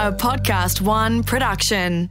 a Podcast One production.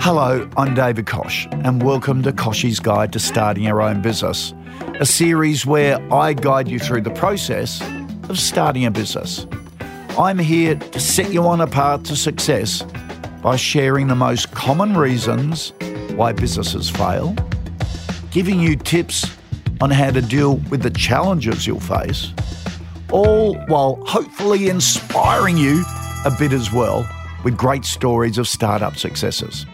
Hello, I'm David Koch, and welcome to Kochie's Guide to Starting Your Own Business, a series where I guide you through the process of starting a business. I'm here to set you on a path to success by sharing the most common reasons why businesses fail, giving you tips on how to deal with the challenges you'll face all while hopefully inspiring you a bit as well with great stories of startup successes.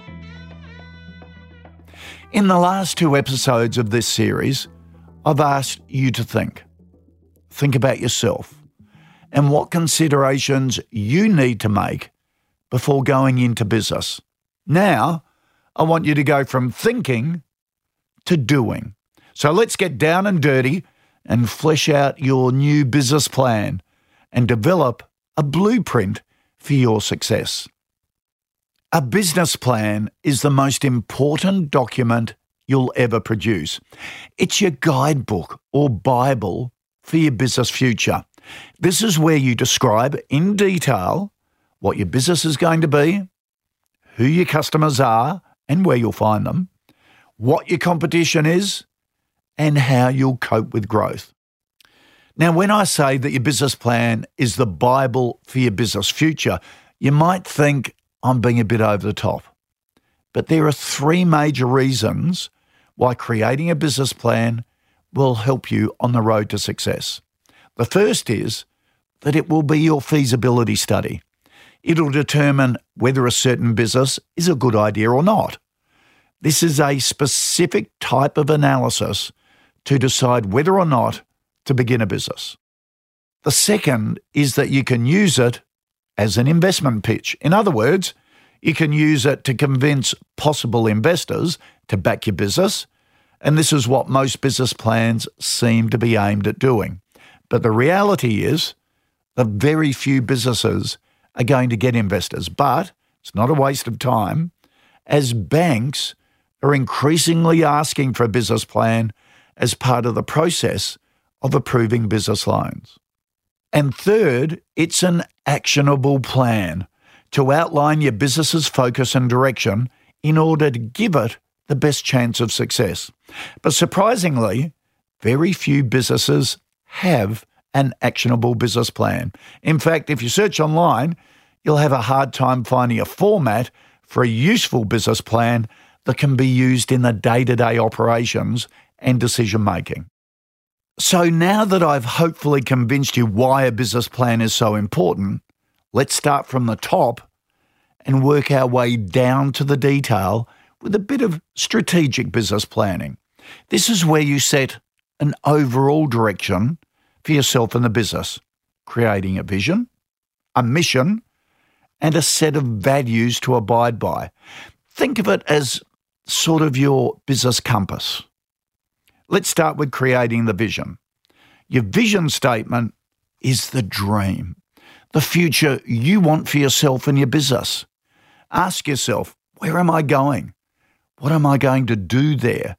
In the last two episodes of this series, I've asked you to think. Think about yourself and what considerations you need to make before going into business. Now, I want you to go from thinking to doing. So let's get down and dirty and flesh out your new business plan and develop a blueprint for your success. A business plan is the most important document you'll ever produce. It's your guidebook or Bible for your business future. This is where you describe in detail what your business is going to be, who your customers are and where you'll find them, what your competition is, and how you'll cope with growth. Now, when I say that your business plan is the Bible for your business future, you might think I'm being a bit over the top. But there are three major reasons why creating a business plan will help you on the road to success. The first is that it will be your feasibility study. It'll determine whether a certain business is a good idea or not. This is a specific type of analysis to decide whether or not to begin a business. The second is that you can use it as an investment pitch. In other words, you can use it to convince possible investors to back your business. And this is what most business plans seem to be aimed at doing. But the reality is that very few businesses are going to get investors. But it's not a waste of time, as banks are increasingly asking for a business plan as part of the process of approving business loans. And third, it's an actionable plan to outline your business's focus and direction in order to give it the best chance of success. But surprisingly, very few businesses have an actionable business plan. In fact, if you search online, you'll have a hard time finding a format for a useful business plan that can be used in the day to day operations and decision making. So now that I've hopefully convinced you why a business plan is so important, let's start from the top and work our way down to the detail with a bit of strategic business planning. This is where you set an overall direction for yourself and the business, creating a vision, a mission, and a set of values to abide by. Think of it as sort of your business compass. Let's start with creating the vision. Your vision statement is the dream, the future you want for yourself and your business. Ask yourself, where am I going? What am I going to do there?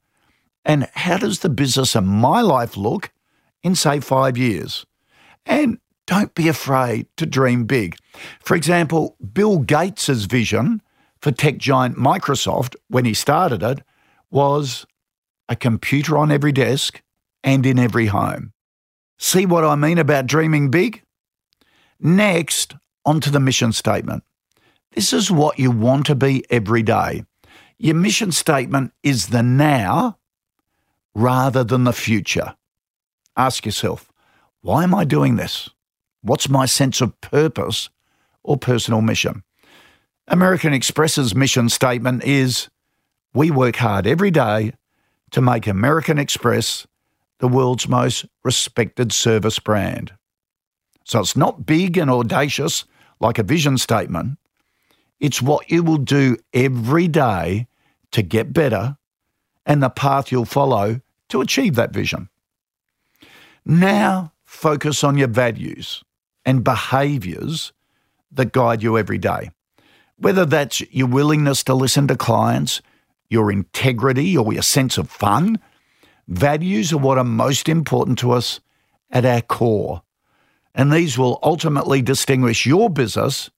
And how does the business and my life look in, say, five years? And don't be afraid to dream big. For example, Bill Gates' vision for tech giant Microsoft when he started it was a computer on every desk and in every home. See what I mean about dreaming big? Next, onto the mission statement. This is what you want to be every day. Your mission statement is the now rather than the future. Ask yourself, why am I doing this? What's my sense of purpose or personal mission? American Express's mission statement is We work hard every day to make American Express the world's most respected service brand. So it's not big and audacious like a vision statement. It's what you will do every day to get better and the path you'll follow to achieve that vision. Now focus on your values and behaviours that guide you every day. Whether that's your willingness to listen to clients, your integrity or your sense of fun. Values are what are most important to us at our core. and these will ultimately distinguish your business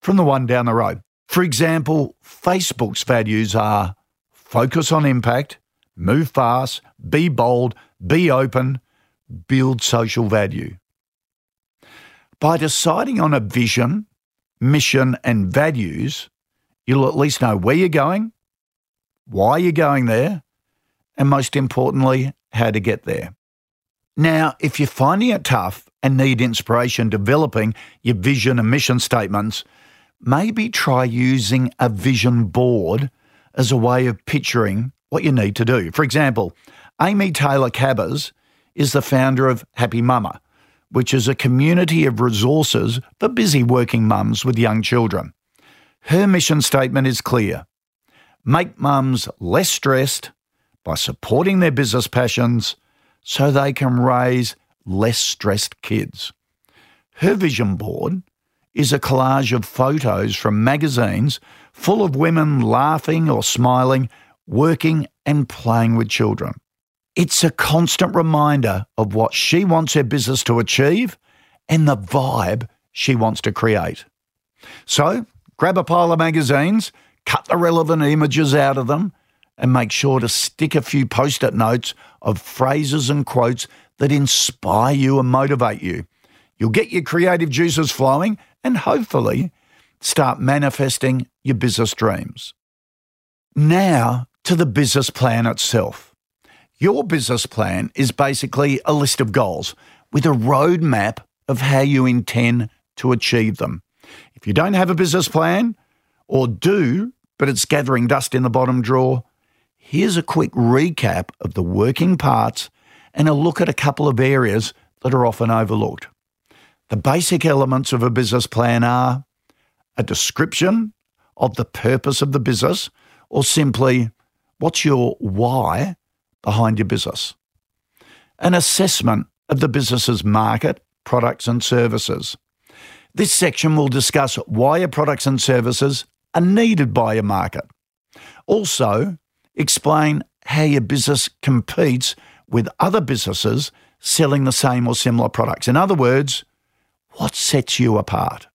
from the one down the road. For example, Facebook's values are focus on impact, move fast, be bold, be open, build social value. By deciding on a vision, mission, and values, you'll at least know where you're going, why you're going there, and most importantly, how to get there. Now, if you're finding it tough and need inspiration developing your vision and mission statements, maybe try using a vision board as a way of picturing what you need to do. For example, Amy Taylor Kabbaz is the founder of Happy Mama, which is a community of resources for busy working mums with young children. Her mission statement is clear make mums less stressed by supporting their business passions so they can raise less stressed kids. Her vision board is a collage of photos from magazines full of women laughing or smiling, working and playing with children. It's a constant reminder of what she wants her business to achieve and the vibe she wants to create. So, grab a pile of magazines, cut the relevant images out of them, and make sure to stick a few post it notes of phrases and quotes that inspire you and motivate you. You'll get your creative juices flowing and hopefully start manifesting your business dreams. Now to the business plan itself. Your business plan is basically a list of goals with a roadmap of how you intend to achieve them. If you don't have a business plan, or do, but it's gathering dust in the bottom drawer, here's a quick recap of the working parts and a look at a couple of areas that are often overlooked. The basic elements of a business plan are a description of the purpose of the business, or simply, what's your why behind your business. An assessment of the business's market, products, and services. This section will discuss why your products and services are needed by your market. Also, explain how your business competes with other businesses selling the same or similar products. In other words, what sets you apart?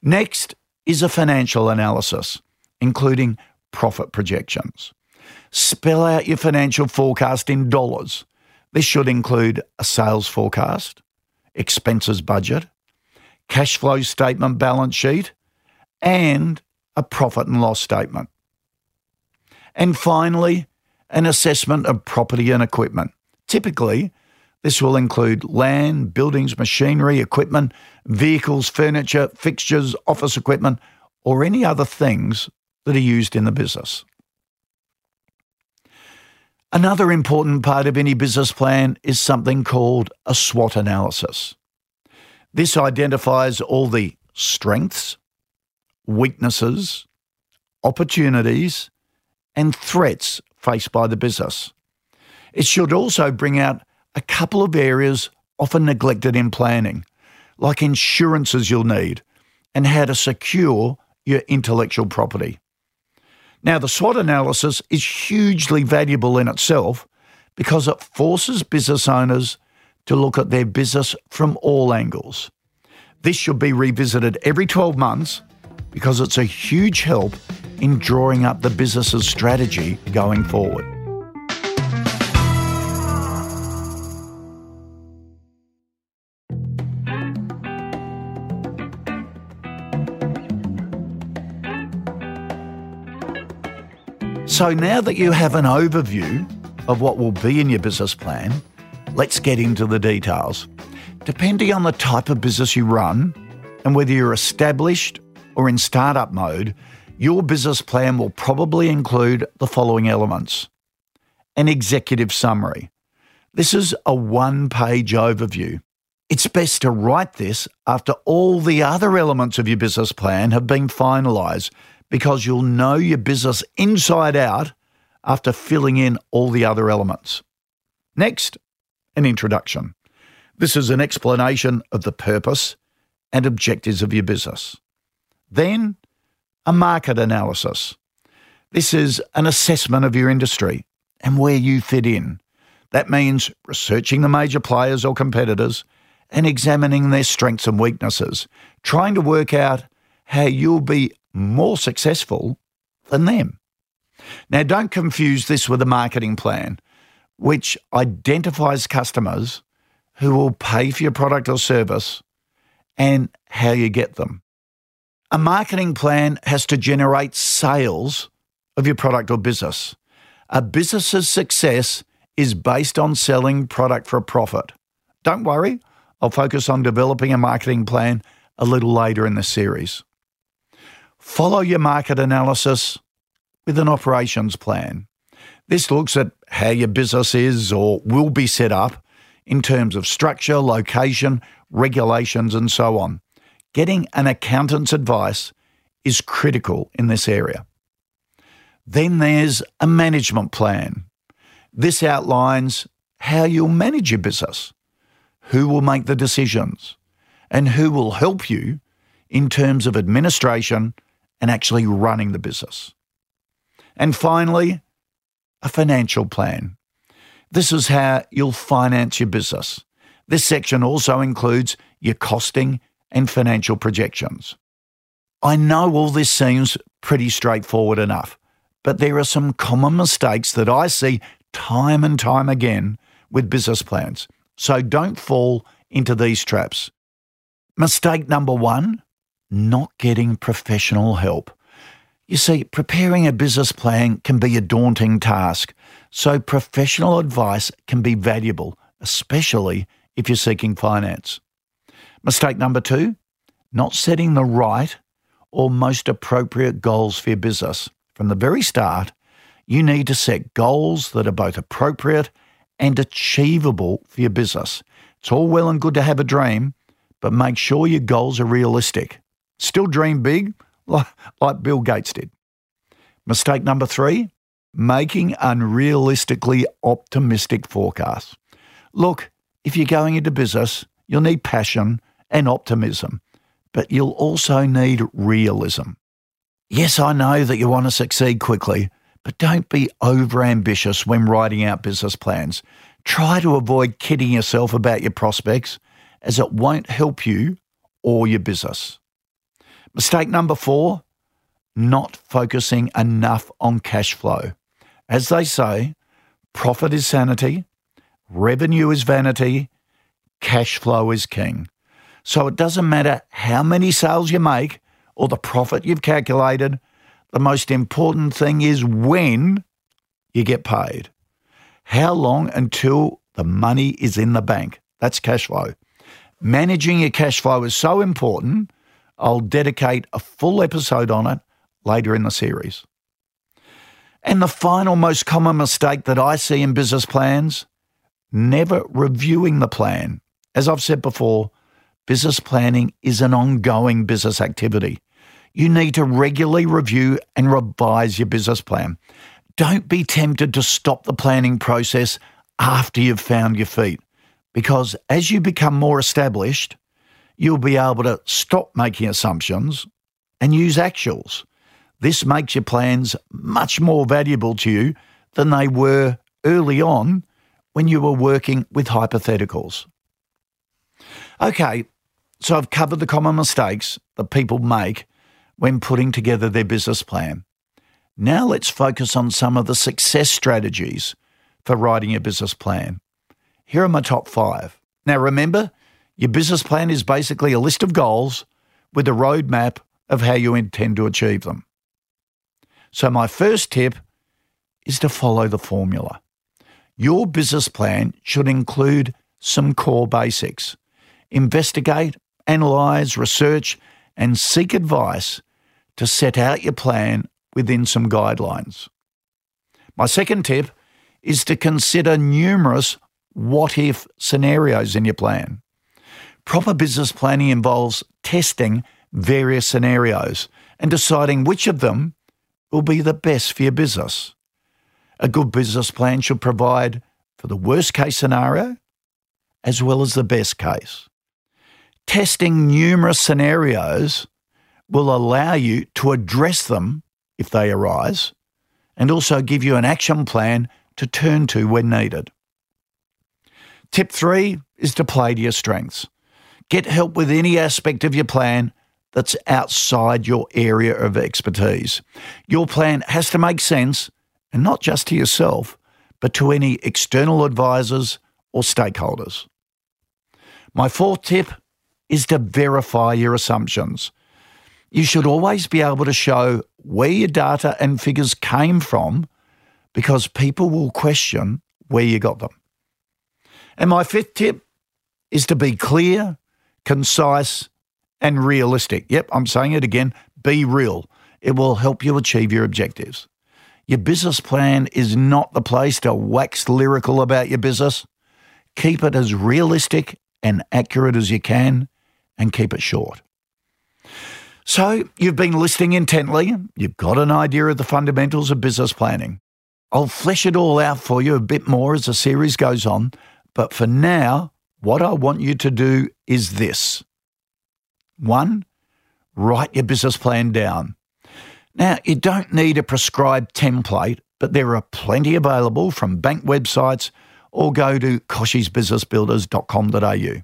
Next is a financial analysis, including profit projections. Spell out your financial forecast in dollars. This should include a sales forecast, expenses budget, cash flow statement balance sheet, and a profit and loss statement. And finally, an assessment of property and equipment. Typically, this will include land, buildings, machinery, equipment, vehicles, furniture, fixtures, office equipment, or any other things that are used in the business. Another important part of any business plan is something called a SWOT analysis. This identifies all the strengths, weaknesses, opportunities, and threats faced by the business. It should also bring out a couple of areas often neglected in planning, like insurances you'll need and how to secure your intellectual property. Now, the SWOT analysis is hugely valuable in itself because it forces business owners to look at their business from all angles. This should be revisited every 12 months because it's a huge help in drawing up the business's strategy going forward. So now that you have an overview of what will be in your business plan, let's get into the details. Depending on the type of business you run and whether you're established or in startup mode, your business plan will probably include the following elements an executive summary. This is a one page overview. It's best to write this after all the other elements of your business plan have been finalised because you'll know your business inside out after filling in all the other elements. Next, an introduction. This is an explanation of the purpose and objectives of your business. Then, a market analysis. This is an assessment of your industry and where you fit in. That means researching the major players or competitors and examining their strengths and weaknesses, trying to work out how you'll be more successful than them. Now, don't confuse this with a marketing plan, which identifies customers who will pay for your product or service and how you get them. A marketing plan has to generate sales of your product or business. A business's success is based on selling product for a profit. Don't worry, I'll focus on developing a marketing plan a little later in the series. Follow your market analysis with an operations plan. This looks at how your business is or will be set up in terms of structure, location, regulations, and so on. Getting an accountant's advice is critical in this area. Then there's a management plan. This outlines how you'll manage your business, who will make the decisions, and who will help you in terms of administration and actually running the business. And finally, a financial plan. This is how you'll finance your business. This section also includes your costing and financial projections. I know all this seems pretty straightforward enough, but there are some common mistakes that I see time and time again with business plans. So don't fall into these traps. Mistake number one not getting professional help. You see, preparing a business plan can be a daunting task, so professional advice can be valuable, especially if you're seeking finance. Mistake number two not setting the right or most appropriate goals for your business. From the very start, you need to set goals that are both appropriate and achievable for your business. It's all well and good to have a dream, but make sure your goals are realistic. Still dream big, like Bill Gates did. Mistake number three making unrealistically optimistic forecasts. Look, if you're going into business, you'll need passion and optimism, but you'll also need realism. Yes, I know that you want to succeed quickly, but don't be overambitious when writing out business plans. Try to avoid kidding yourself about your prospects, as it won't help you or your business. Mistake number four not focusing enough on cash flow. As they say, profit is sanity, revenue is vanity, cash flow is king. So it doesn't matter how many sales you make or the profit you've calculated, the most important thing is when you get paid. How long until the money is in the bank? That's cash flow. Managing your cash flow is so important I'll dedicate a full episode on it later in the series. And the final most common mistake that I see in business plans never reviewing the plan. As I've said before, business planning is an ongoing business activity. You need to regularly review and revise your business plan. Don't be tempted to stop the planning process after you've found your feet, because as you become more established, you'll be able to stop making assumptions and use actuals. This makes your plans much more valuable to you than they were early on when you were working with hypotheticals. Okay, so I've covered the common mistakes that people make when putting together their business plan. Now let's focus on some of the success strategies for writing a business plan. Here are my top five. Now remember, your business plan is basically a list of goals with a roadmap of how you intend to achieve them. So, my first tip is to follow the formula. Your business plan should include some core basics. Investigate, analyze, research, and seek advice to set out your plan within some guidelines. My second tip is to consider numerous what if scenarios in your plan. Proper business planning involves testing various scenarios and deciding which of them will be the best for your business. A good business plan should provide for the worst case scenario as well as the best case. Testing numerous scenarios will allow you to address them if they arise and also give you an action plan to turn to when needed. Tip three is to play to your strengths. Get help with any aspect of your plan that's outside your area of expertise. Your plan has to make sense, and not just to yourself, but to any external advisors or stakeholders. My fourth tip is to verify your assumptions. You should always be able to show where your data and figures came from because people will question where you got them. And my fifth tip is to be clear, concise, and realistic. Yep, I'm saying it again be real. It will help you achieve your objectives. Your business plan is not the place to wax lyrical about your business. Keep it as realistic and accurate as you can and keep it short. So, you've been listening intently. You've got an idea of the fundamentals of business planning. I'll flesh it all out for you a bit more as the series goes on. But for now, what I want you to do is this one, write your business plan down. Now, you don't need a prescribed template, but there are plenty available from bank websites or go to kochiesbusinessbuilders.com.au.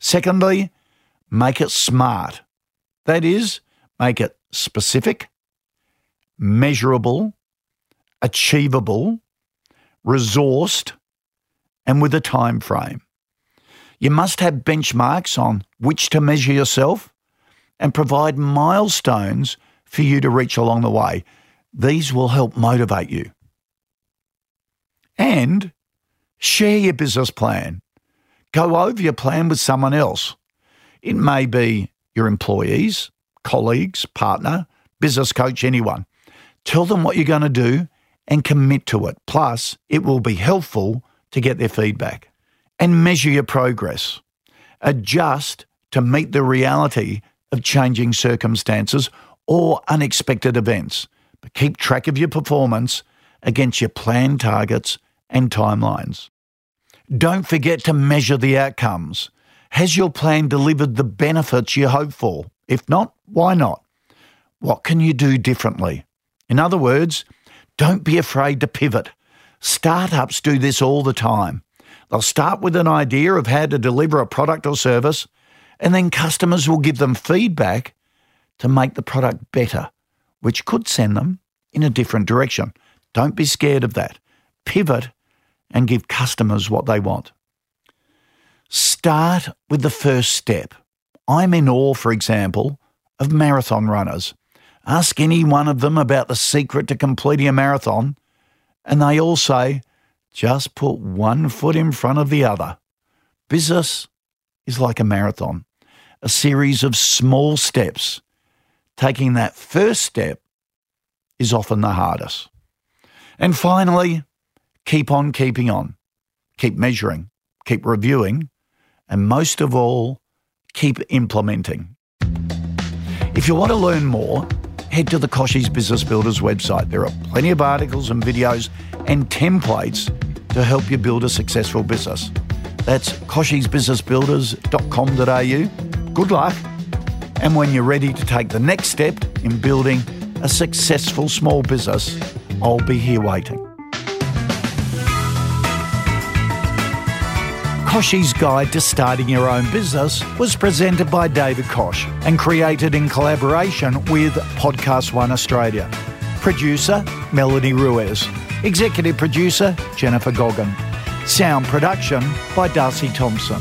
Secondly, make it smart. That is, make it specific, measurable, achievable, resourced, and with a time frame. You must have benchmarks on which to measure yourself and provide milestones for you to reach along the way. These will help motivate you. And share your business plan. Go over your plan with someone else. It may be your employees, colleagues, partner, business coach, anyone. Tell them what you're going to do and commit to it. Plus, it will be helpful to get their feedback. And measure your progress. Adjust to meet the reality of changing circumstances or unexpected events, but keep track of your performance against your planned targets and timelines. Don't forget to measure the outcomes. Has your plan delivered the benefits you hope for? If not, why not? What can you do differently? In other words, don't be afraid to pivot. Startups do this all the time. They'll start with an idea of how to deliver a product or service, and then customers will give them feedback to make the product better, which could send them in a different direction. Don't be scared of that. Pivot and give customers what they want. Start with the first step. I'm in awe, for example, of marathon runners. Ask any one of them about the secret to completing a marathon, and they all say, just put one foot in front of the other. Business is like a marathon, a series of small steps. Taking that first step is often the hardest. And finally, keep on keeping on. Keep measuring, keep reviewing, and most of all, keep implementing. If you want to learn more, head to the Kochie's Business Builders website. There are plenty of articles and videos and templates to help you build a successful business. That's kochiesbusinessbuilders.com.au. Good luck. And when you're ready to take the next step in building a successful small business, I'll be here waiting. Kochie's Guide to Starting Your Own Business was presented by David Koch and created in collaboration with Podcast One Australia. Producer Melanie Ruiz. Executive producer Jennifer Goggin. Sound production by Darcy Thompson.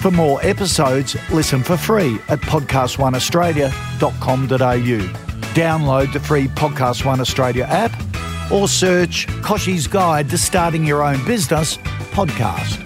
For more episodes, listen for free at podcastoneaustralia.com.au. Download the free Podcast One Australia app or search Kochie's Guide to Starting Your Own Business podcast.